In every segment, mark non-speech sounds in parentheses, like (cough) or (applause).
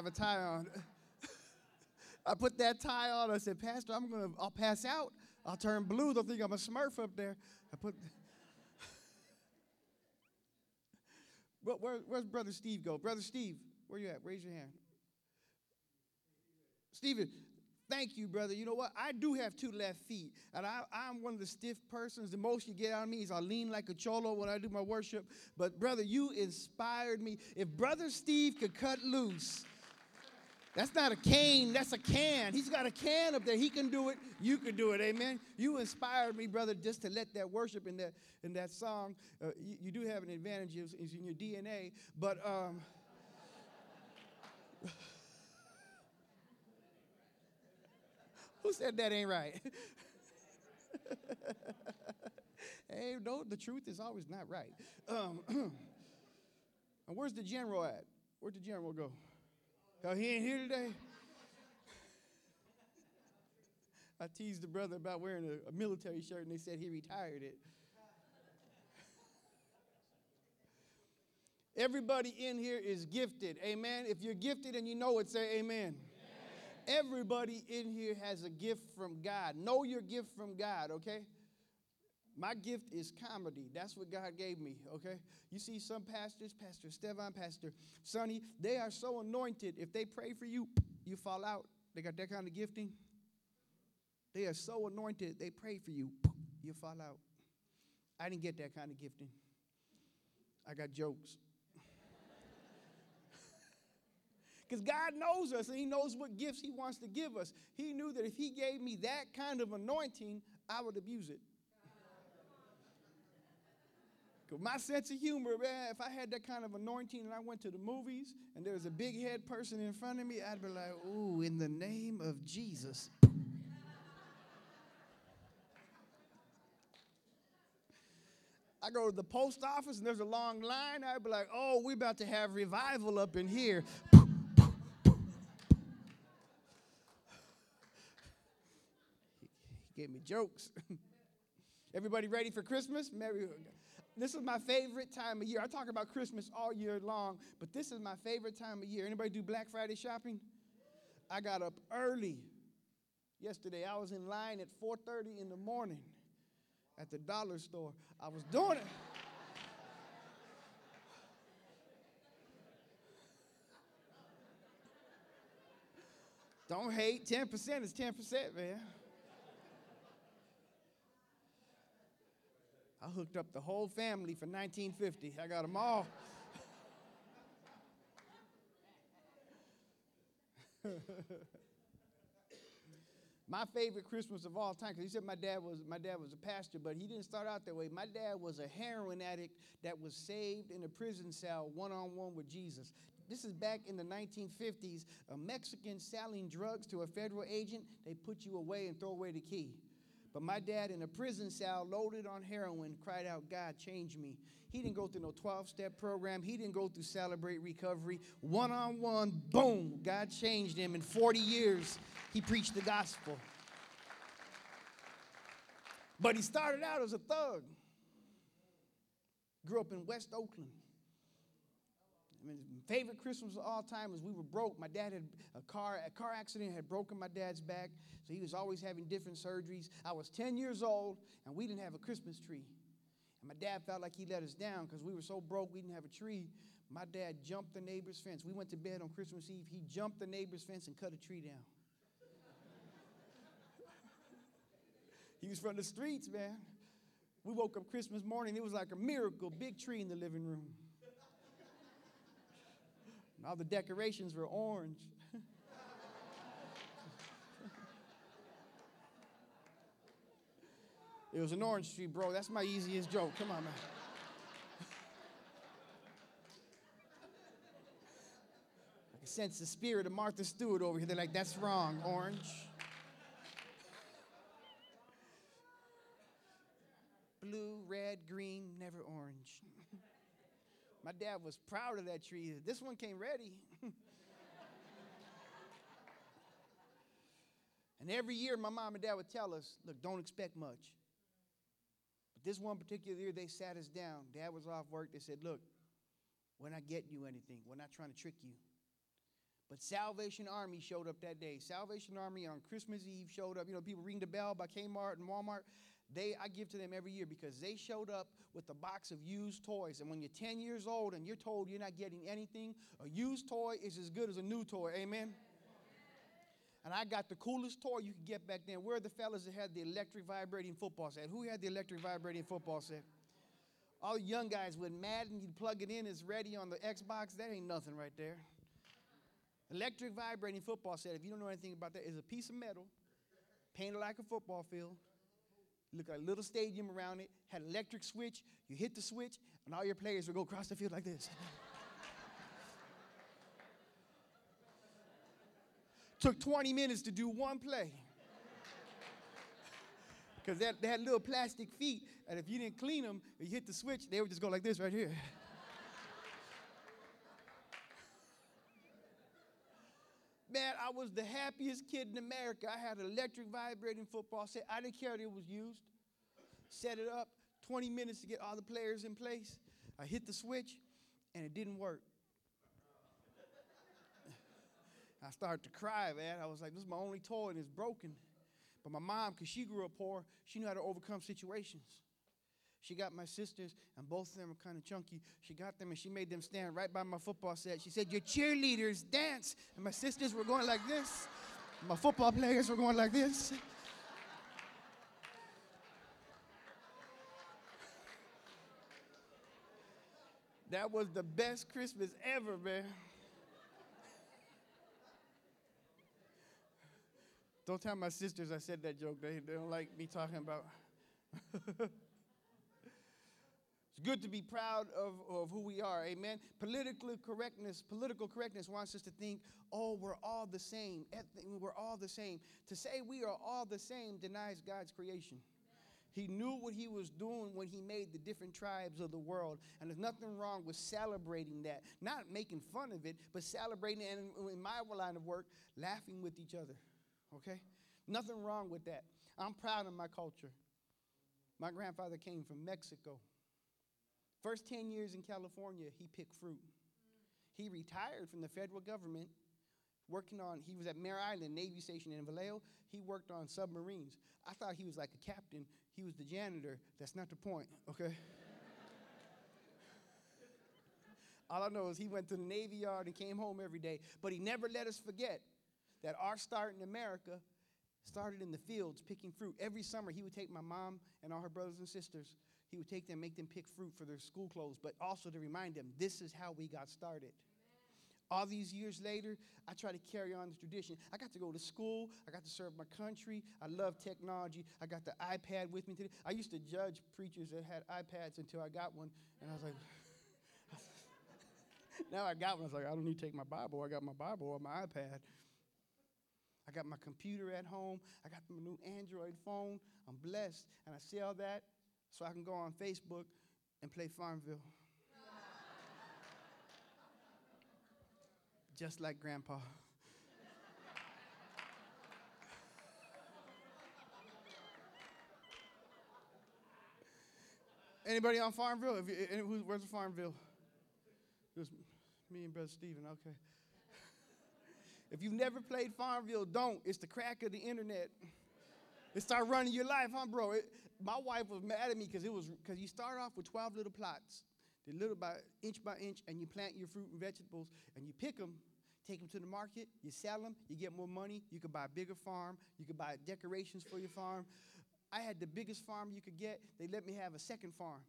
have a tie on. I put that tie on. I said, Pastor, I'm gonna, I'll pass out. I'll turn blue. They'll think I'm a Smurf up there. I put. (laughs) But where, where's Brother Steve go? Brother Steve, where you at? Raise your hand. Stephen, thank you, brother. You know what? I do have two left feet, and I, I'm one of the stiff persons. The most you get out of me is I lean like a cholo when I do my worship. But, brother, you inspired me. If Brother Steve could cut loose, that's not a cane, that's a can. He's got a can up there. He can do it. You can do it. Amen. You inspired me, brother, just to let that worship in that in that song. Uh, you, you, do have an advantage, it's in your DNA. But um, (laughs) who said that ain't right? (laughs) hey, no, the truth is always not right. Um, (clears throat) and where's the general at? Where'd the general go? Oh, he ain't here today? I teased the brother about wearing a, a, military shirt, and they said he retired it. Everybody in here is gifted. Amen. If you're gifted and you know it, say amen. amen. Everybody in here has a gift from God. Know your gift from God, okay? My gift is comedy. That's what God gave me, okay? You see some pastors, Pastor Stevan, Pastor Sonny, they are so anointed. If they pray for you, you fall out. They got that kind of gifting. They are so anointed, they pray for you, you fall out. I didn't get that kind of gifting. I got jokes. (laughs) Because God knows us and He knows what gifts He wants to give us. He knew that if He gave me that kind of anointing, I would abuse it. My sense of humor, man, if I had that kind of anointing and I went to the movies and there was a big head person in front of me, I'd be like, ooh, in the name of Jesus. I go to the post office and there's a long line. I'd be like, oh, we're about to have revival up in here. he gave me jokes. (laughs) Everybody ready for Christmas? Merry. This is my favorite time of year. I talk about Christmas all year long, but this is my favorite time of year. Anybody do Black Friday shopping? I got up early yesterday. I was in line at 4:30 in the morning at the dollar store. I was doing it. Don't hate. 10% is 10%, man. I hooked up the whole family for 1950. I got them all. (laughs) my favorite Christmas of all time, because he said my dad was my dad was a pastor, but he didn't start out that way. My dad was a heroin addict that was saved in a prison cell one on one with Jesus. This is back in the 1950s. A Mexican selling drugs to a federal agent, they put you away and throw away the key. But my dad, in a prison cell, loaded on heroin, cried out, God, change me. He didn't go through no 12 step program. He didn't go through Celebrate Recovery. One on one, boom, God changed him. In 40 years, he preached the gospel. But he started out as a thug. Grew up in West Oakland. I mean, favorite Christmas of all time was we were broke. My dad had a car, a car accident had broken my dad's back, so he was always having different surgeries. I was 10 years old, and we didn't have a Christmas tree. And my dad felt like he let us down because we were so broke, we didn't have a tree. My dad jumped the neighbor's fence. We went to bed on Christmas Eve. He jumped the neighbor's fence and cut a tree down. (laughs) he was from the streets, man. We woke up Christmas morning. It was like a miracle, big tree in the living room. And all the decorations were orange. (laughs) it was an orange tree, bro. That's my easiest joke. Come on, man. (laughs) I can sense the spirit of Martha Stewart over here. They're like, that's wrong, orange. (laughs) Blue, red, green, never orange. My dad was proud of that tree. This one came ready. and every year, my mom and dad would tell us, look, don't expect much. But this one particular year, they sat us down. Dad was off work. They said, look, we're not getting you anything. We're not trying to trick you. But Salvation Army showed up that day. Salvation Army on Christmas Eve showed up. You know, people ring the bell by Kmart and Walmart. They, I give to them every year because they showed up with a box of used toys. And when you're 10 years old and you're told you're not getting anything, a used toy is as good as a new toy. Amen? And I got the coolest toy you could get back then. Where are the fellas that had the electric vibrating football set? Who had the electric vibrating football set? All the young guys with Madden, you plug it in, it's ready on the Xbox. That ain't nothing right there. Electric vibrating football set, if you don't know anything about that, is a piece of metal painted like a football field. Look like a little stadium around it, had electric switch. You hit the switch, and all your players would go across the field like this. (laughs) Took 20 minutes to do one play. (laughs) Because they, they had little plastic feet, and if you didn't clean them, you hit the switch, they would just go like this right here. Man, I was the happiest kid in America. I had an electric vibrating football set. I didn't care that it was used. Set it up, 20 minutes to get all the players in place. I hit the switch, and it didn't work. (laughs) I started to cry, man. I was like, this is my only toy, and it's broken. But my mom, because she grew up poor, she knew how to overcome situations. She got my sisters, and both of them were kind of chunky. She got them and she made them stand right by my football set. She said, Your cheerleaders dance. And my sisters were going like this. My football players were going like this. That was the best Christmas ever, man. Don't tell my sisters I said that joke. They, they don't like me talking about. (laughs) It's good to be proud of, of who we are. Amen. Political correctness, political correctness wants us to think, oh, we're all the same. We're all the same. To say we are all the same denies God's creation. He knew what he was doing when he made the different tribes of the world. And there's nothing wrong with celebrating that. Not making fun of it, but celebrating. And in my line of work, laughing with each other. Okay? Nothing wrong with that. I'm proud of my culture. My grandfather came from Mexico. First 10 years in California, he picked fruit. He retired from the federal government, working on, he was at Mare Island Navy Station in Vallejo. He worked on submarines. I thought he was like a captain. He was the janitor. That's not the point, okay? (laughs) All I know is he went to the Navy Yard and came home every day. But he never let us forget that our start in America started in the fields picking fruit. Every summer, he would take my mom and all her brothers and sisters he would take them, make them pick fruit for their school clothes, but also to remind them this is how we got started. All these years later, I try to carry on the tradition. I got to go to school. I got to serve my country. I love technology. I got the iPad with me today. I used to judge preachers that had iPads until I got one, and I was like, (laughs) now I got one. I was like, I don't need to take my Bible. I got my Bible on my iPad. I got my computer at home. I got my new Android phone. I'm blessed. And I see all that so I can go on Facebook and play Farmville. Just like Grandpa. Anybody on Farmville? If you, where's the Farmville? Just me and Brother Stephen. Okay. if you've never played Farmville, don't. It's the crack of the internet. It start running your life, huh, bro? It, my wife was mad at me because it was because you start off with 12 little plots, they little by inch by inch, and you plant your fruit and vegetables, and you pick them, take them to the market, you sell them, you get more money. You could buy a bigger farm, you could buy decorations for your farm. I had the biggest farm you could get. They let me have a second farm,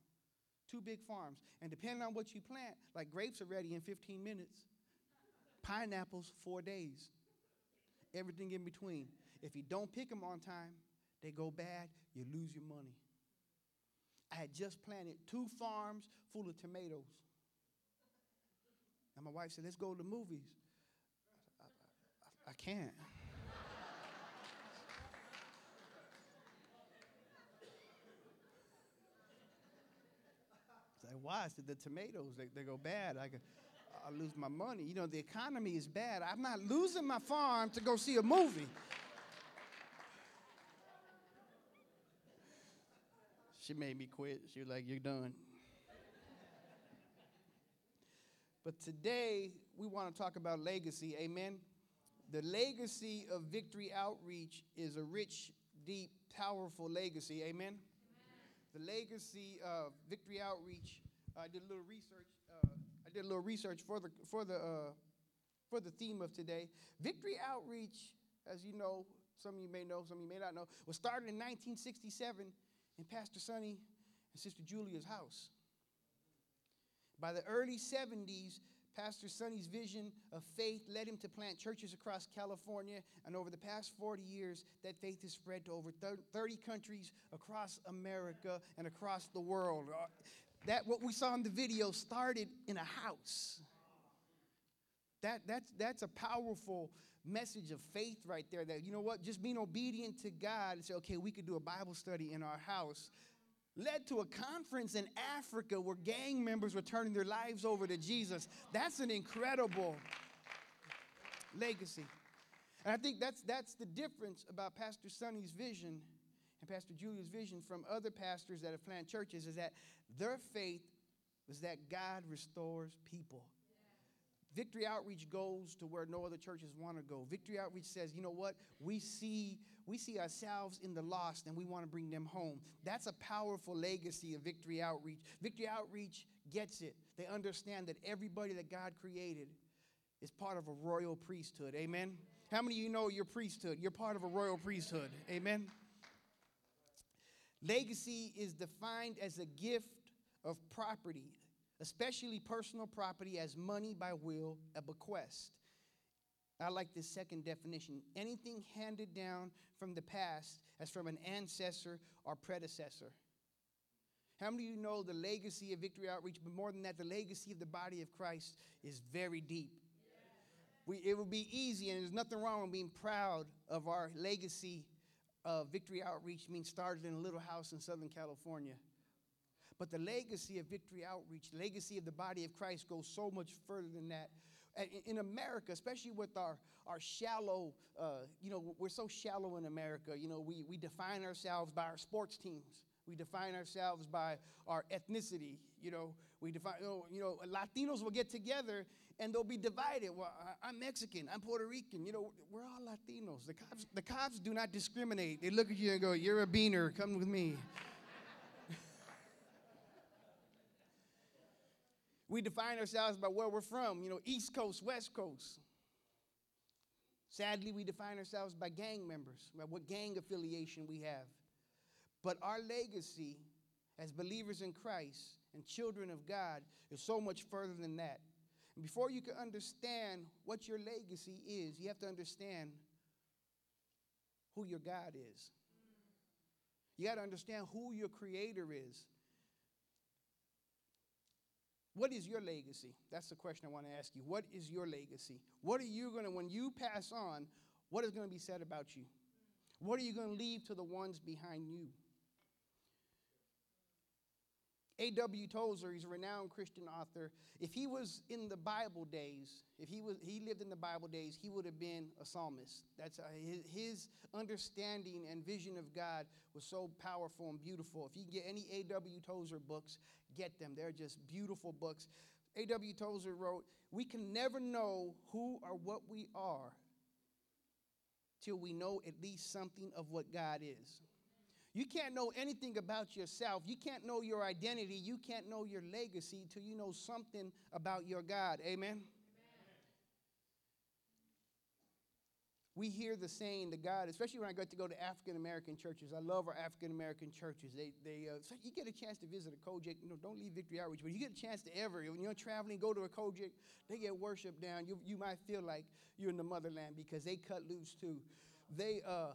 two big farms, and depending on what you plant, like grapes are ready in 15 minutes, pineapples four days, everything in between. If you don't pick them on time, they go bad, you lose your money. I had just planted two farms full of tomatoes. And my wife said, Let's go to the movies. I, I, I can't. I said, Why? I said, The tomatoes, they, they go bad. I, could, I lose my money. You know, the economy is bad. I'm not losing my farm to go see a movie. She made me quit. She was like, You're done. but today, we want to talk about legacy. Amen. The legacy of Victory Outreach is a rich, deep, powerful legacy. Amen. Amen. The legacy of Victory Outreach. I did a little research. Uh, I did a little research for the for the uh, for the theme of today. Victory Outreach, as you know, some of you may know, some of you may not know, was started in 1967 in Pastor Sonny and Sister Julia's house. By the early 70s, Pastor Sonny's vision of faith led him to plant churches across California, and over the past 40 years, that faith has spread to over 30 countries across America and across the world. Uh, that what we saw in the video started in a house. That, that's, that's a powerful message of faith right there. That, you know what, just being obedient to God and say, okay, we could do a Bible study in our house led to a conference in Africa where gang members were turning their lives over to Jesus. That's an incredible legacy. And I think that's, that's the difference about Pastor Sonny's vision and Pastor Julia's vision from other pastors that have planted churches is that their faith was that God restores people. Victory Outreach goes to where no other churches want to go. Victory Outreach says, you know what? We see we see ourselves in the lost and we want to bring them home. That's a powerful legacy of Victory Outreach. Victory Outreach gets it. They understand that everybody that God created is part of a royal priesthood. Amen. How many of you know your priesthood? You're part of a royal priesthood. Amen. Legacy is defined as a gift of property especially personal property as money by will, a bequest. I like this second definition anything handed down from the past as from an ancestor or predecessor. How many of you know the legacy of Victory Outreach, but more than that, the legacy of the body of Christ is very deep? We, it would be easy, and there's nothing wrong with being proud of our legacy of Victory Outreach, means started in a little house in Southern California. But the legacy of Victory Outreach, legacy of the body of Christ goes so much further than that. In America, especially with our, our shallow, uh, you know, we're so shallow in America. You know, we, we define ourselves by our sports teams. We define ourselves by our ethnicity. You know, we define, you know, you know, Latinos will get together and they'll be divided. Well, I, am Mexican, I'm Puerto Rican. You know, we're all Latinos. The cops, the cops do not discriminate. They look at you and go, You're a beaner, come with me. We define ourselves by where we're from, you know, East Coast, West Coast. Sadly, we define ourselves by gang members, by what gang affiliation we have. But our legacy as believers in Christ and children of God is so much further than that. And before you can understand what your legacy is, you have to understand who your God is. You got to understand who your creator is. What is your legacy? That's the question I want to ask you. What is your legacy? What are you going to, when you pass on, what is going to be said about you? What are you going to leave to the ones behind you? A.W. Tozer, he's a renowned Christian author. If he was in the Bible days, if he was he lived in the Bible days, he would have been a psalmist. That's uh, his, his understanding and vision of God was so powerful and beautiful. If you get any A.W. Tozer books, get them. They're just beautiful books. A.W. Tozer wrote, "We can never know who or what we are till we know at least something of what God is." You can't know anything about yourself. You can't know your identity. You can't know your legacy until you know something about your God. Amen? Amen. We hear the saying the God, especially when I got to go to African American churches. I love our African American churches. They, they, uh, so you get a chance to visit a COGIC. You know, don't leave Victory Outreach, but you get a chance to ever, when you're traveling, go to a COGIC. They get worship down. You, you might feel like you're in the motherland because they cut loose too. They, uh,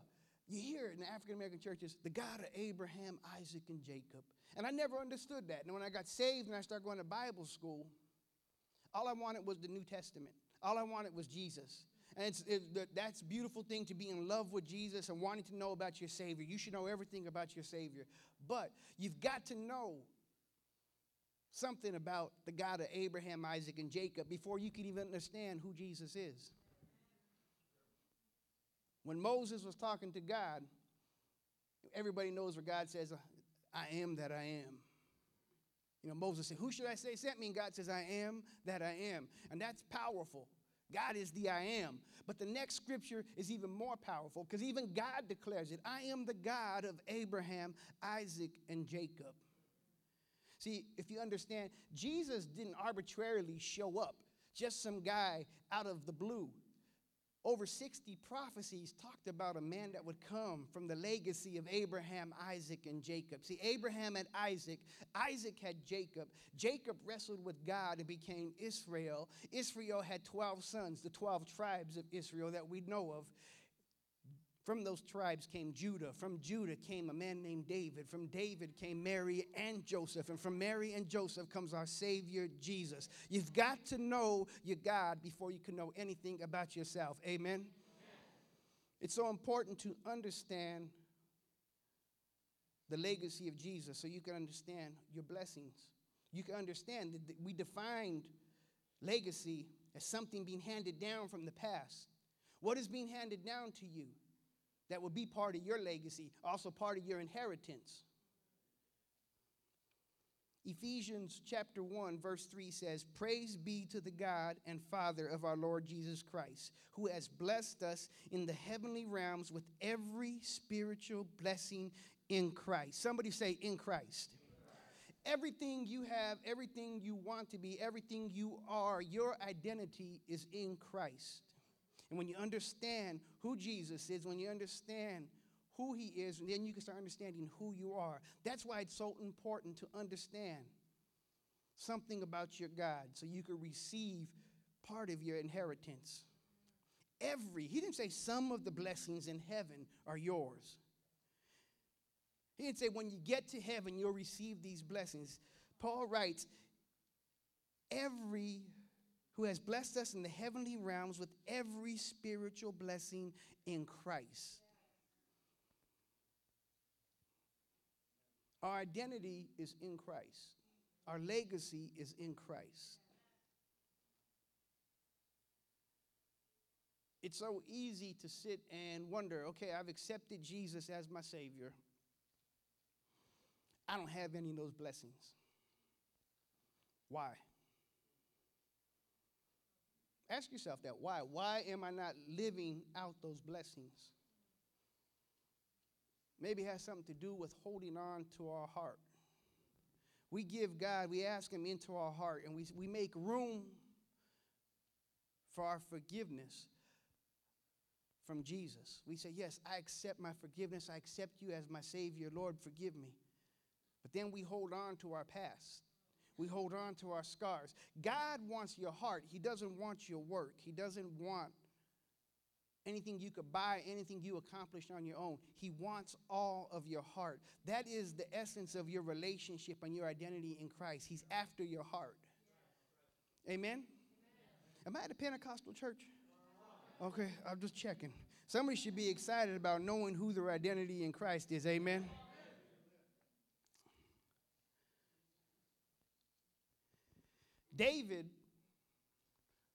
you hear it in the African American churches, the God of Abraham, Isaac, and Jacob. And I never understood that. And when I got saved and I started going to Bible school, all I wanted was the New Testament. All I wanted was Jesus. And it's, it, that's a beautiful thing to be in love with Jesus and wanting to know about your Savior. You should know everything about your Savior. But you've got to know something about the God of Abraham, Isaac, and Jacob before you can even understand who Jesus is. When Moses was talking to God, everybody knows where God says, I am that I am. You know, Moses said, Who should I say sent me? And God says, I am that I am. And that's powerful. God is the I am. But the next scripture is even more powerful because even God declares it I am the God of Abraham, Isaac, and Jacob. See, if you understand, Jesus didn't arbitrarily show up, just some guy out of the blue. Over 60 prophecies talked about a man that would come from the legacy of Abraham, Isaac, and Jacob. See, Abraham had Isaac, Isaac had Jacob. Jacob wrestled with God and became Israel. Israel had 12 sons, the 12 tribes of Israel that we know of. From those tribes came Judah. From Judah came a man named David. From David came Mary and Joseph. And from Mary and Joseph comes our Savior, Jesus. You've got to know your God before you can know anything about yourself. Amen? Amen. It's so important to understand the legacy of Jesus so you can understand your blessings. You can understand that we defined legacy as something being handed down from the past. What is being handed down to you? That will be part of your legacy, also part of your inheritance. Ephesians chapter 1, verse 3 says, Praise be to the God and Father of our Lord Jesus Christ, who has blessed us in the heavenly realms with every spiritual blessing in Christ. Somebody say, In Christ. Everything you have, everything you want to be, everything you are, your identity is in Christ. And when you understand who Jesus is, when you understand who he is, then you can start understanding who you are. That's why it's so important to understand something about your God so you can receive part of your inheritance. Every, he didn't say some of the blessings in heaven are yours. He didn't say when you get to heaven, you'll receive these blessings. Paul writes, every who has blessed us in the heavenly realms with every spiritual blessing in Christ. Our identity is in Christ. Our legacy is in Christ. It's so easy to sit and wonder okay, I've accepted Jesus as my Savior. I don't have any of those blessings. Why? Ask yourself that. Why? Why am I not living out those blessings? Maybe it has something to do with holding on to our heart. We give God, we ask Him into our heart, and we, we make room for our forgiveness from Jesus. We say, Yes, I accept my forgiveness. I accept you as my Savior. Lord, forgive me. But then we hold on to our past. We hold on to our scars. God wants your heart. He doesn't want your work. He doesn't want anything you could buy, anything you accomplished on your own. He wants all of your heart. That is the essence of your relationship and your identity in Christ. He's after your heart. Amen? Am I at a Pentecostal church? Okay, I'm just checking. Somebody should be excited about knowing who their identity in Christ is. Amen? David,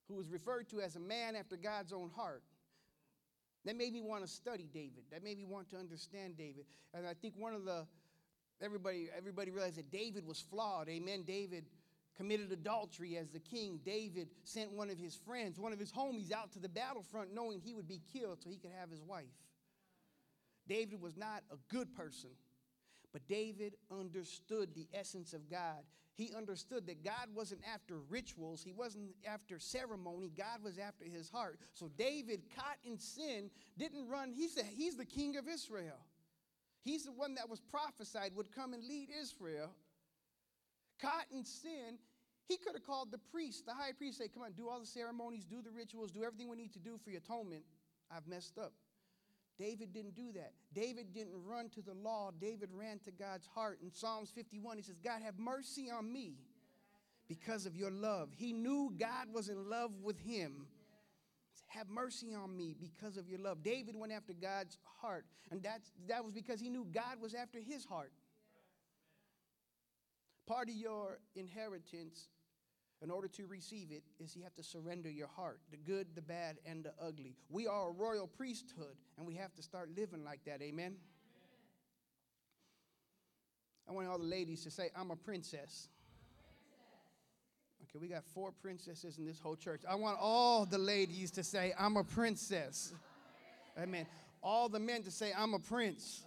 who was referred to as a man after God's own heart, that made me want to study David. That made me want to understand David. And I think one of the everybody everybody realized that David was flawed. Amen. David committed adultery as the king. David sent one of his friends, one of his homies out to the battlefront knowing he would be killed so he could have his wife. David was not a good person. But David understood the essence of God. He understood that God wasn't after rituals, he wasn't after ceremony, God was after his heart. So David, caught in sin, didn't run. He said he's the king of Israel. He's the one that was prophesied would come and lead Israel. Caught in sin, he could have called the priest, the high priest, say, Come on, do all the ceremonies, do the rituals, do everything we need to do for your atonement. I've messed up. David didn't do that. David didn't run to the law. David ran to God's heart. In Psalms 51, he says, God, have mercy on me because of your love. He knew God was in love with him. Have mercy on me because of your love. David went after God's heart, and that's, that was because he knew God was after his heart. Part of your inheritance in order to receive it is you have to surrender your heart the good the bad and the ugly we are a royal priesthood and we have to start living like that amen, amen. i want all the ladies to say i'm a princess Okay, we got four princesses in this whole church. I want all the ladies to say, I'm a princess. Amen. All the men to say, I'm a prince.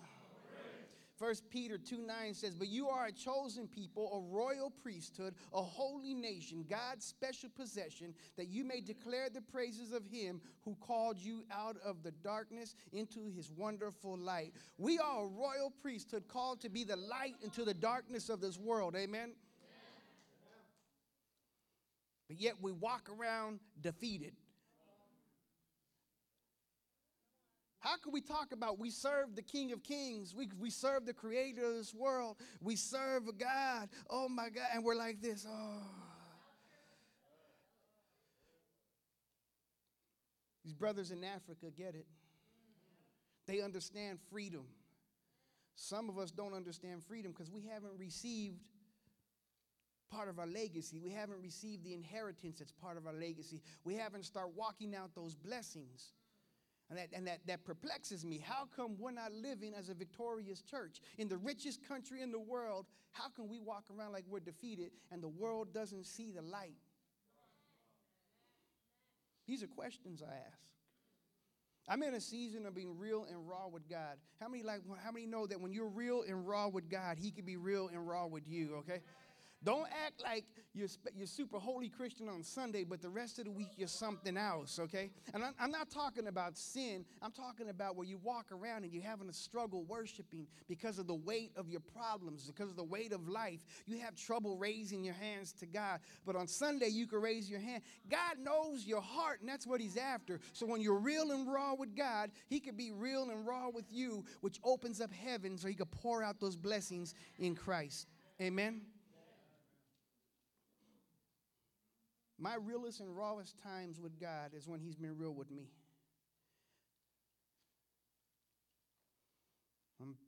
First Peter 2 9 says, But you are a chosen people, a royal priesthood, a holy nation, God's special possession, that you may declare the praises of him who called you out of the darkness into his wonderful light. We are a royal priesthood called to be the light into the darkness of this world. Amen. But yet we walk around defeated. How can we talk about we serve the King of Kings? We, we serve the creator of this world. We serve God. Oh my God. And we're like this. Oh. These brothers in Africa get it. They understand freedom. Some of us don't understand freedom because we haven't received part of our legacy. We haven't received the inheritance that's part of our legacy. We haven't started walking out those blessings. And, that, and that, that perplexes me. How come we're not living as a victorious church? In the richest country in the world, how can we walk around like we're defeated and the world doesn't see the light? These are questions I ask. I'm in a season of being real and raw with God. How many like how many know that when you're real and raw with God, he can be real and raw with you, okay? Don't act like you're, you're super holy Christian on Sunday, but the rest of the week you're something else, okay? And I'm, I'm not talking about sin. I'm talking about where you walk around and you're having a struggle worshiping because of the weight of your problems, because of the weight of life. You have trouble raising your hands to God. But on Sunday, you can raise your hand. God knows your heart, and that's what He's after. So when you're real and raw with God, He can be real and raw with you, which opens up heaven so He can pour out those blessings in Christ. Amen. My realest and rawest times with God is when He's been real with me.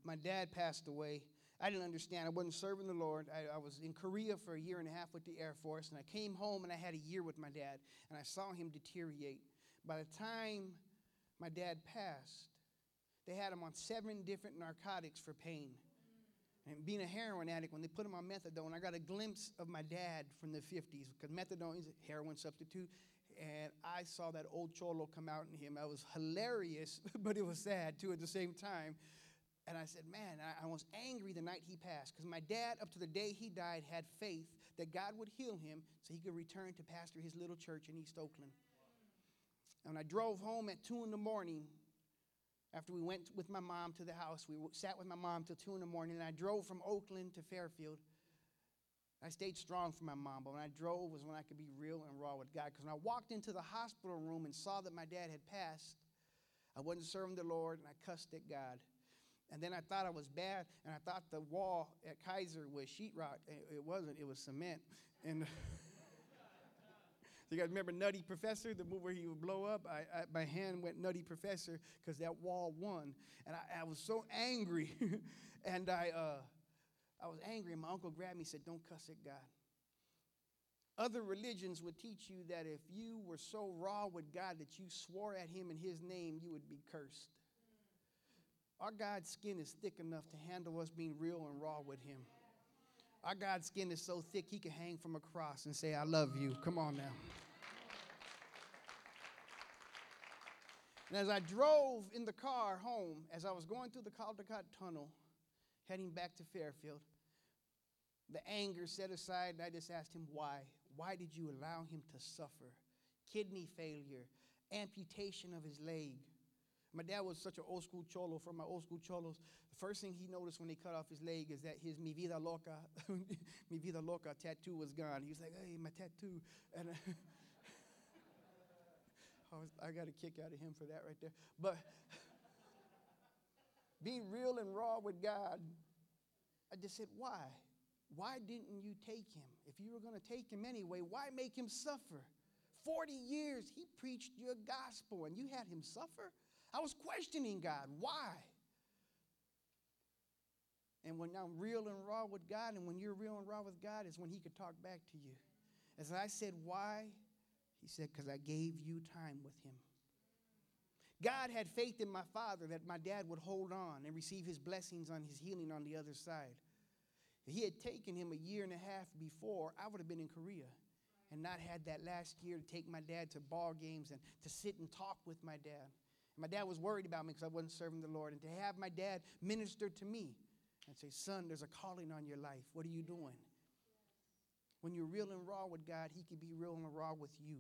My dad passed away, I didn't understand. I wasn't serving the Lord. I, I, was in Korea for a year and a half with the Air Force, and I came home and I had a year with my dad, and I saw him deteriorate. By the time my dad passed, they had him on seven different narcotics for pain. And being a heroin addict, when they put him on methadone, I got a glimpse of my dad from the 50s because methadone is a heroin substitute. And I saw that old cholo come out in him. That was hilarious, (laughs) but it was sad too at the same time. And I said, Man, I, I was angry the night he passed because my dad, up to the day he died, had faith that God would heal him so he could return to pastor his little church in East Oakland. And I drove home at 2 in the morning after we went with my mom to the house, we sat with my mom till 2 in the morning, and I drove from Oakland to Fairfield. I stayed strong for my mom, but when I drove was when I could be real and raw with God. Because when I walked into the hospital room and saw that my dad had passed, I wasn't serving the Lord, and I cussed at God. And then I thought I was bad, and I thought the wall at Kaiser was sheetrock. It wasn't, it was cement. And (laughs) So you guys remember Nutty Professor, the movie where he would blow up? I, I, my hand went Nutty Professor because that wall won. And I, I was so angry. (laughs) and I, uh, I was angry, and my uncle grabbed me and said, Don't cuss at God. Other religions would teach you that if you were so raw with God that you swore at him in his name, you would be cursed. Our God's skin is thick enough to handle us being real and raw with him. Our God's skin is so thick he can hang from a cross and say, I love you. Come on now. And as I drove in the car home, as I was going through the Caldecott Tunnel, heading back to Fairfield, the anger set aside, and I just asked him, Why? Why did you allow him to suffer? Kidney failure, amputation of his leg. My dad was such an old school cholo from my old school cholos. The first thing he noticed when they cut off his leg is that his Mi Vida Loca, (laughs) Mi Vida Loca tattoo was gone. He was like, hey, my tattoo. And (laughs) I, was, I got a kick out of him for that right there. But (laughs) being real and raw with God, I just said, why? Why didn't you take him? If you were going to take him anyway, why make him suffer? 40 years he preached your gospel and you had him suffer? I was questioning God. Why? And when I'm real and raw with God, and when you're real and raw with God, is when He could talk back to you. As I said, Why? He said, Because I gave you time with Him. God had faith in my father that my dad would hold on and receive his blessings on his healing on the other side. If he had taken him a year and a half before, I would have been in Korea. and not had that last year to take my dad to ball games and to sit and talk with my dad. My dad was worried about me because I wasn't serving the Lord. And to have my dad minister to me and say, Son, there's a calling on your life. What are you doing? When you're real and raw with God, He can be real and raw with you.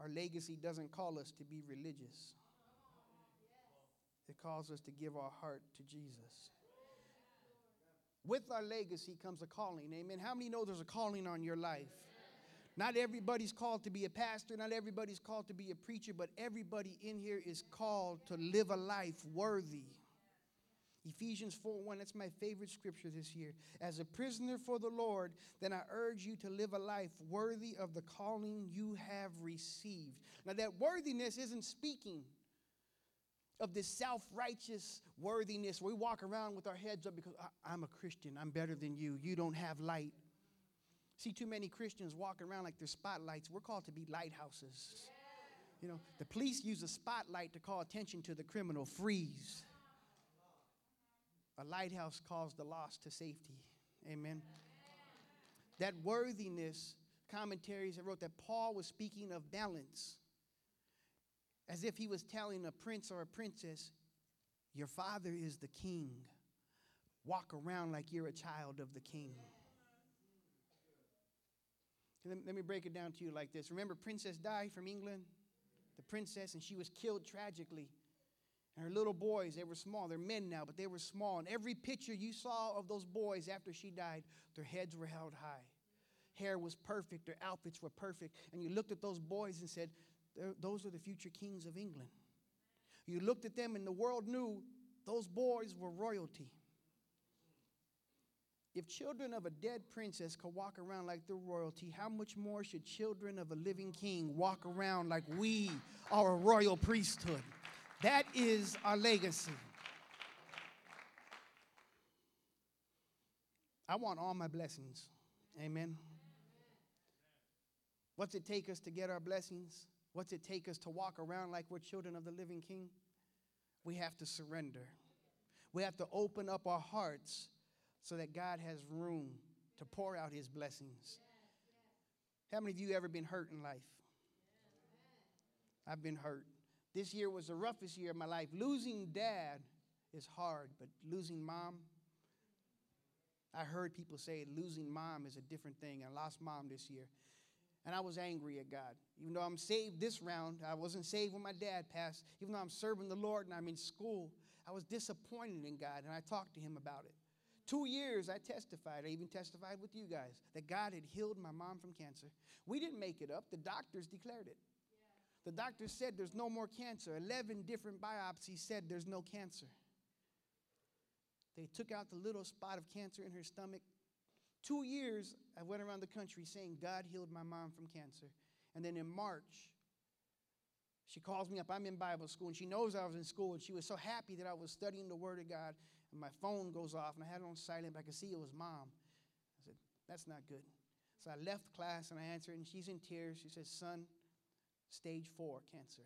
Our legacy doesn't call us to be religious, it calls us to give our heart to Jesus. With our legacy comes a calling. Amen. How many know there's a calling on your life? Not everybody's called to be a pastor, not everybody's called to be a preacher, but everybody in here is called to live a life worthy. Ephesians 4 1, that's my favorite scripture this year. As a prisoner for the Lord, then I urge you to live a life worthy of the calling you have received. Now, that worthiness isn't speaking of this self righteous worthiness we walk around with our heads up because I'm a Christian, I'm better than you, you don't have light. See too many Christians walking around like they're spotlights. We're called to be lighthouses. You know, the police use a spotlight to call attention to the criminal. Freeze. A lighthouse calls the lost to safety. Amen. That worthiness, commentaries I wrote that Paul was speaking of balance, as if he was telling a prince or a princess, Your father is the king. Walk around like you're a child of the king. Let me break it down to you like this. Remember, Princess Di from England? The princess, and she was killed tragically. And her little boys, they were small. They're men now, but they were small. And every picture you saw of those boys after she died, their heads were held high. Hair was perfect, their outfits were perfect. And you looked at those boys and said, Those are the future kings of England. You looked at them, and the world knew those boys were royalty. If children of a dead princess could walk around like the royalty, how much more should children of a living king walk around like we are a royal priesthood? That is our legacy. I want all my blessings. Amen. What's it take us to get our blessings? What's it take us to walk around like we're children of the living king? We have to surrender. We have to open up our hearts so that God has room to pour out his blessings. How many of you ever been hurt in life? I've been hurt. This year was the roughest year of my life. Losing dad is hard, but losing mom, I heard people say losing mom is a different thing. I lost mom this year. And I was angry at God. Even though I'm saved this round, I wasn't saved when my dad passed. Even though I'm serving the Lord and I'm in school, I was disappointed in God, and I talked to him about it. Two years I testified, I even testified with you guys, that God had healed my mom from cancer. We didn't make it up, the doctors declared it. The doctors said there's no more cancer. 11 different biopsies said there's no cancer. They took out the little spot of cancer in her stomach. Two years I went around the country saying God healed my mom from cancer. And then in March, she calls me up. I'm in Bible school, and she knows I was in school, and she was so happy that I was studying the Word of God and my phone goes off, and I had it on silent, but I could see it was mom. I said, That's not good. So I left class and I answered, and she's in tears. She says, Son, stage four cancer.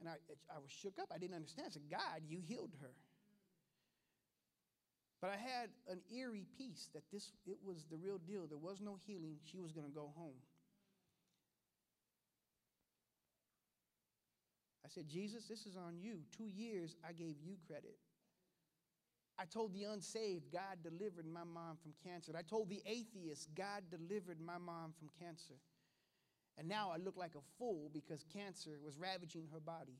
And I, I was shook up. I didn't understand. I said, God, you healed her. But I had an eerie peace that this it was the real deal. There was no healing. She was going to go home. Said, Jesus, this is on you. Two years, I gave you credit. I told the unsaved, God delivered my mom from cancer. I told the atheist, God delivered my mom from cancer. And now I look like a fool because cancer was ravaging her body.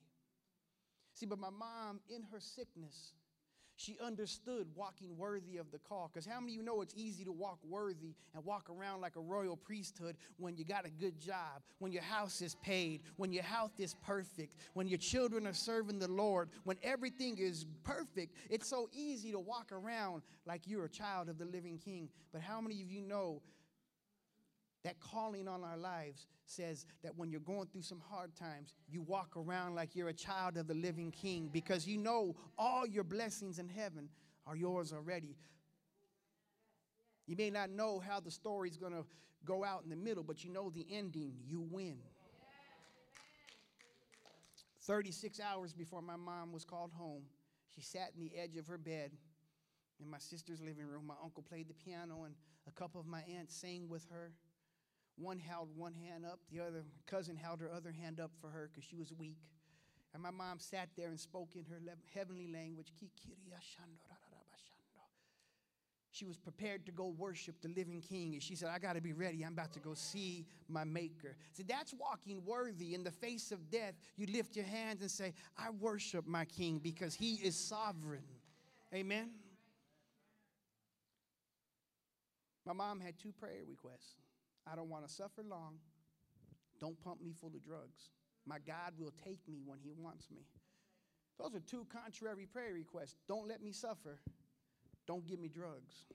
See, but my mom, in her sickness, she understood walking worthy of the call. Because how many of you know it's easy to walk worthy and walk around like a royal priesthood when you got a good job, when your house is paid, when your health is perfect, when your children are serving the Lord, when everything is perfect? It's so easy to walk around like you're a child of the living king. But how many of you know that calling on our lives says that when you're going through some hard times, you walk around like you're a child of the living king because you know all your blessings in heaven are yours already. You may not know how the story's going to go out in the middle, but you know the ending. You win. 36 hours before my mom was called home, she sat in the edge of her bed in my sister's living room. My uncle played the piano, and a couple of my aunts sang with her. One held one hand up, the other cousin held her other hand up for her because she was weak. And my mom sat there and spoke in her heavenly language. She was prepared to go worship the living king. And she said, I got to be ready. I'm about to go see my maker. See, that's walking worthy. In the face of death, you lift your hands and say, I worship my king because he is sovereign. Amen. My mom had two prayer requests. I don't want to suffer long. Don't pump me full of drugs. My God will take me when He wants me. Those are two contrary prayer requests. Don't let me suffer. Don't give me drugs.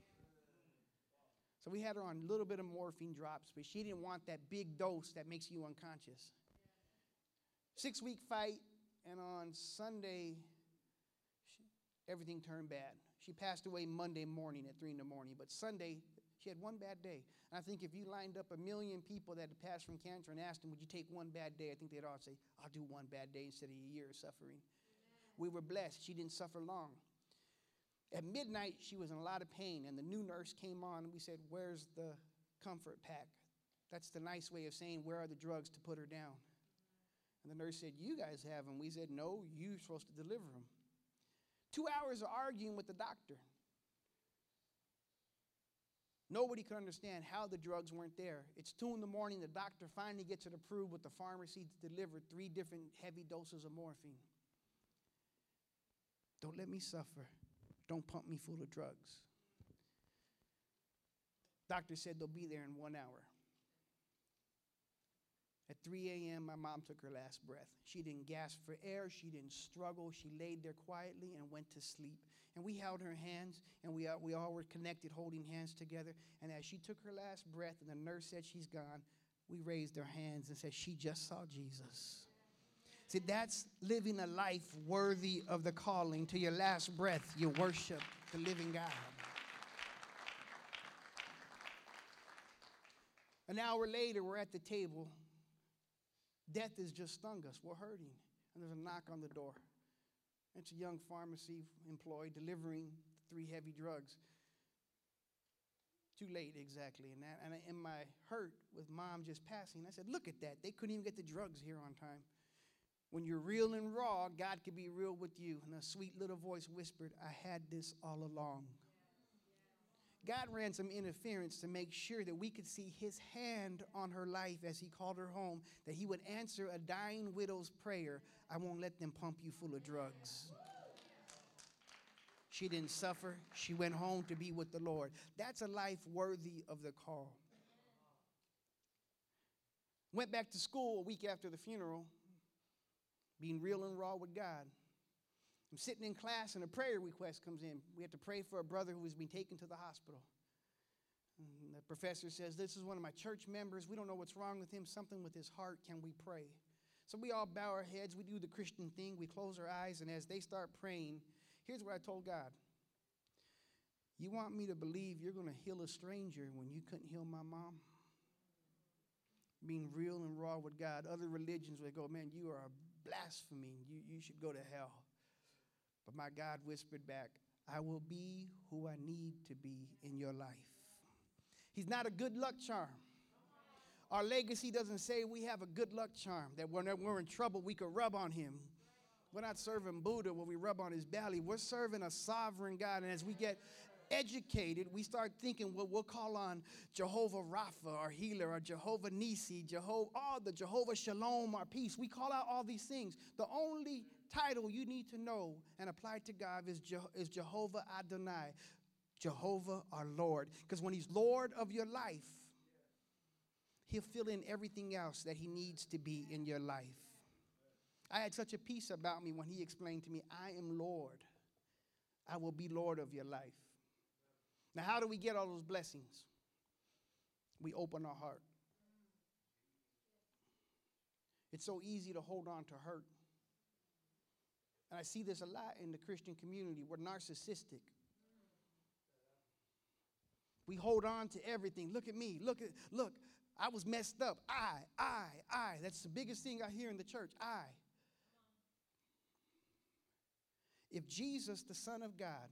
So we had her on a little bit of morphine drops, but she didn't want that big dose that makes you unconscious. Six week fight, and on Sunday, she, everything turned bad. She passed away Monday morning at 3 in the morning, but Sunday, she had one bad day. And I think if you lined up a million people that had passed from cancer and asked them, Would you take one bad day? I think they'd all say, I'll do one bad day instead of a year of suffering. Amen. We were blessed. She didn't suffer long. At midnight, she was in a lot of pain, and the new nurse came on, and we said, Where's the comfort pack? That's the nice way of saying, Where are the drugs to put her down? And the nurse said, You guys have them. We said, No, you're supposed to deliver them. Two hours of arguing with the doctor. Nobody could understand how the drugs weren't there. It's two in the morning. The doctor finally gets it approved with the pharmacy to deliver three different heavy doses of morphine. Don't let me suffer. Don't pump me full of drugs. Doctor said they'll be there in one hour. At 3 a.m., my mom took her last breath. She didn't gasp for air. She didn't struggle. She laid there quietly and went to sleep. And we held her hands, and we, we all were connected, holding hands together. And as she took her last breath, and the nurse said she's gone, we raised our hands and said, She just saw Jesus. See, that's living a life worthy of the calling. To your last breath, you worship the living God. An hour later, we're at the table Death has just stung us. We're hurting. And there's a knock on the door. It's a young pharmacy employee delivering three heavy drugs. Too late, exactly. And, that, and in my hurt with mom just passing, I said, Look at that. They couldn't even get the drugs here on time. When you're real and raw, God can be real with you. And a sweet little voice whispered, I had this all along. God ran some interference to make sure that we could see his hand on her life as he called her home, that he would answer a dying widow's prayer I won't let them pump you full of drugs. She didn't suffer. She went home to be with the Lord. That's a life worthy of the call. Went back to school a week after the funeral, being real and raw with God. I'm sitting in class and a prayer request comes in. We have to pray for a brother who has been taken to the hospital. And the professor says, This is one of my church members. We don't know what's wrong with him, something with his heart. Can we pray? So we all bow our heads. We do the Christian thing. We close our eyes. And as they start praying, here's what I told God You want me to believe you're going to heal a stranger when you couldn't heal my mom? Being real and raw with God. Other religions would go, Man, you are a blasphemy. You, you should go to hell. But my God whispered back, I will be who I need to be in your life. He's not a good luck charm. Our legacy doesn't say we have a good luck charm, that when we're in trouble, we could rub on him. We're not serving Buddha when we rub on his belly. We're serving a sovereign God. And as we get educated, we start thinking, what we'll call on Jehovah Rapha, our healer, or Jehovah Nisi, Jehovah, all the Jehovah Shalom, our peace. We call out all these things. The only title you need to know and apply to God is, Je- is Jehovah Adonai, Jehovah our Lord. Because when He's Lord of your life, He'll fill in everything else that He needs to be in your life. I had such a peace about me when He explained to me, I am Lord. I will be Lord of your life. Now, how do we get all those blessings? We open our heart. It's so easy to hold on to hurt. And I see this a lot in the Christian community. We're narcissistic. We hold on to everything. Look at me. Look at look. I was messed up. I, I, I. That's the biggest thing I hear in the church. I. If Jesus, the Son of God,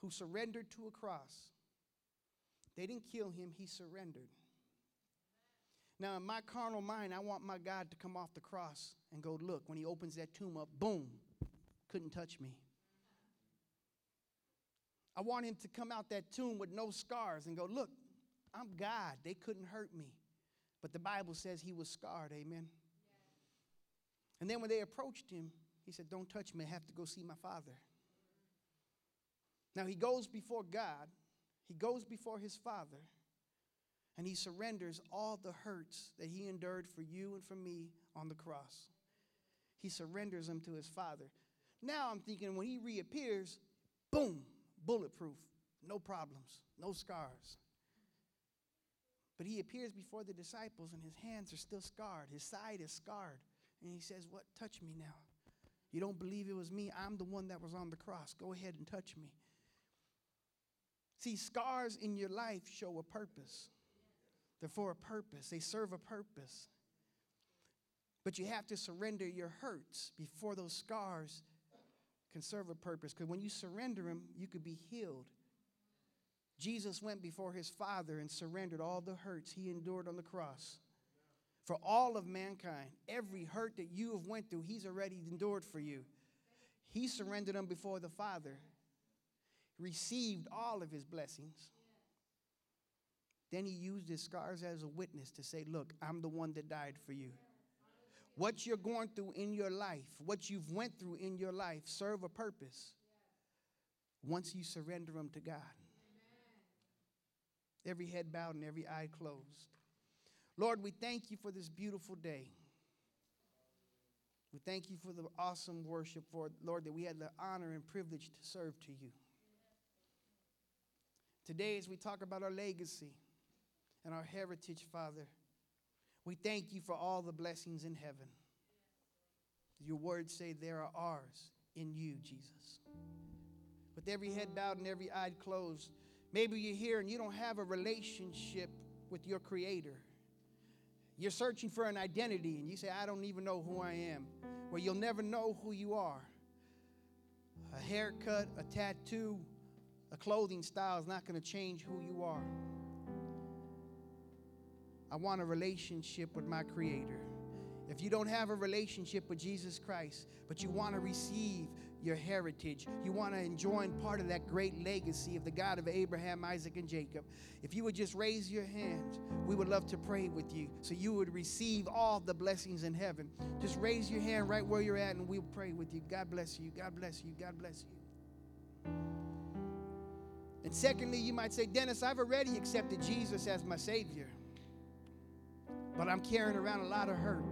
who surrendered to a cross. They didn't kill him, he surrendered. Now, in my carnal mind, I want my God to come off the cross and go, look, when he opens that tomb up, boom, couldn't touch me. I want him to come out that tomb with no scars and go, look, I'm God. They couldn't hurt me. But the Bible says he was scarred, amen. And then when they approached him, he said, Don't touch me. I have to go see my father. Now he goes before God, he goes before his father, and he surrenders all the hurts that he endured for you and for me on the cross. He surrenders them to his father. Now I'm thinking when he reappears, boom, bulletproof, no problems, no scars. But he appears before the disciples and his hands are still scarred. His side is scarred. And he says, What? Touch me now. You don't believe it was me? I'm the one that was on the cross. Go ahead and touch me. See, scars in your life show a purpose. They're for a purpose, they serve a purpose. But you have to surrender your hurts before those scars can serve a purpose. Because when you surrender them, you could be healed. Jesus went before his Father and surrendered all the hurts he endured on the cross for all of mankind. Every hurt that you have went through, he's already endured for you. He surrendered them before the Father, received all of his blessings. Then he used his scars as a witness to say, Look, I'm the one that died for you. What you're going through in your life, what you've went through in your life, serve a purpose once you surrender them to God. Every head bowed and every eye closed. Lord, we thank you for this beautiful day. We thank you for the awesome worship, for Lord, that we had the honor and privilege to serve to you. Today, as we talk about our legacy and our heritage, Father, we thank you for all the blessings in heaven. Your words say there are ours in you, Jesus. With every head bowed and every eye closed, maybe you're here and you don't have a relationship with your Creator. You're searching for an identity and you say, I don't even know who I am. Well, you'll never know who you are. A haircut, a tattoo, a clothing style is not going to change who you are. I want a relationship with my Creator. If you don't have a relationship with Jesus Christ, but you want to receive your heritage. You want to enjoy part of that great legacy of the God of Abraham, Isaac, and Jacob. If you would just raise your hand, we would love to pray with you so you would receive all the blessings in heaven. Just raise your hand right where you're at and we'll pray with you. God bless you. God bless you. God bless you. And secondly, you might say, Dennis, I've already accepted Jesus as my Savior, but I'm carrying around a lot of hurt.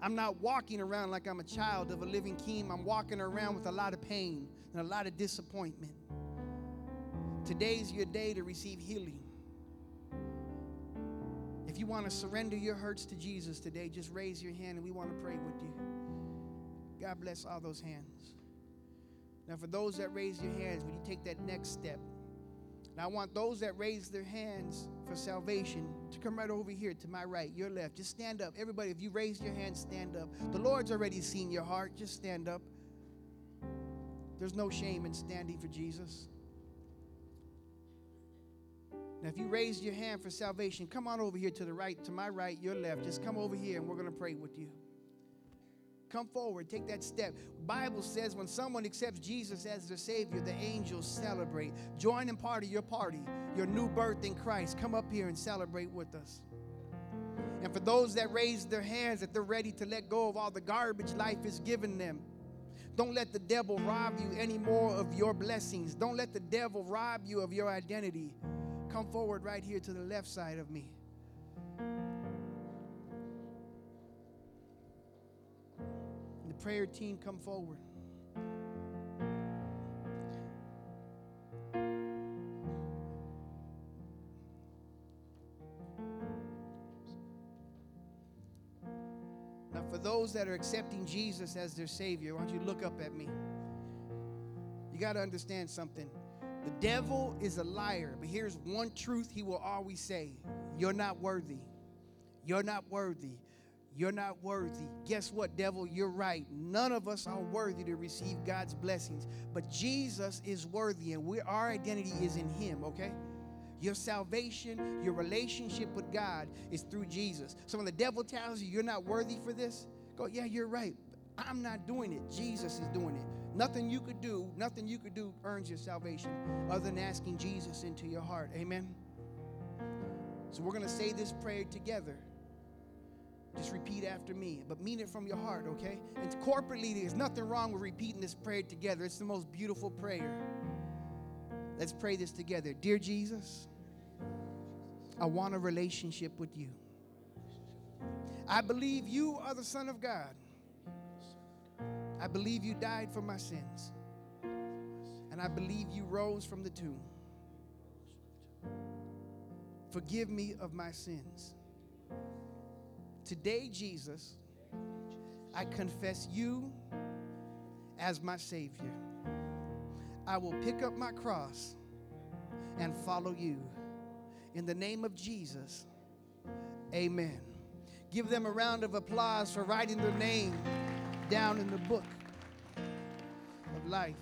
I'm not walking around like I'm a child of a living king. I'm walking around with a lot of pain and a lot of disappointment. Today's your day to receive healing. If you want to surrender your hurts to Jesus today, just raise your hand and we want to pray with you. God bless all those hands. Now, for those that raise your hands, would you take that next step? And I want those that raise their hands for salvation to come right over here to my right, your left. Just stand up. Everybody, if you raise your hand, stand up. The Lord's already seen your heart. Just stand up. There's no shame in standing for Jesus. Now, if you raised your hand for salvation, come on over here to the right, to my right, your left. Just come over here and we're going to pray with you. Come forward, take that step. Bible says when someone accepts Jesus as their Savior, the angels celebrate. Join in part of your party, your new birth in Christ. Come up here and celebrate with us. And for those that raise their hands, that they're ready to let go of all the garbage life has given them. Don't let the devil rob you any more of your blessings. Don't let the devil rob you of your identity. Come forward right here to the left side of me. Prayer team come forward. Now, for those that are accepting Jesus as their Savior, why don't you look up at me? You got to understand something. The devil is a liar, but here's one truth he will always say You're not worthy. You're not worthy. You're not worthy. Guess what, devil? You're right. None of us are worthy to receive God's blessings, but Jesus is worthy, and we, our identity is in Him, okay? Your salvation, your relationship with God is through Jesus. So when the devil tells you you're not worthy for this, go, yeah, you're right. I'm not doing it. Jesus is doing it. Nothing you could do, nothing you could do earns your salvation other than asking Jesus into your heart. Amen. So we're going to say this prayer together. Just repeat after me, but mean it from your heart, okay? And corporately, there's nothing wrong with repeating this prayer together. It's the most beautiful prayer. Let's pray this together. Dear Jesus, I want a relationship with you. I believe you are the Son of God. I believe you died for my sins. And I believe you rose from the tomb. Forgive me of my sins. Today, Jesus, I confess you as my Savior. I will pick up my cross and follow you. In the name of Jesus, amen. Give them a round of applause for writing their name down in the book of life.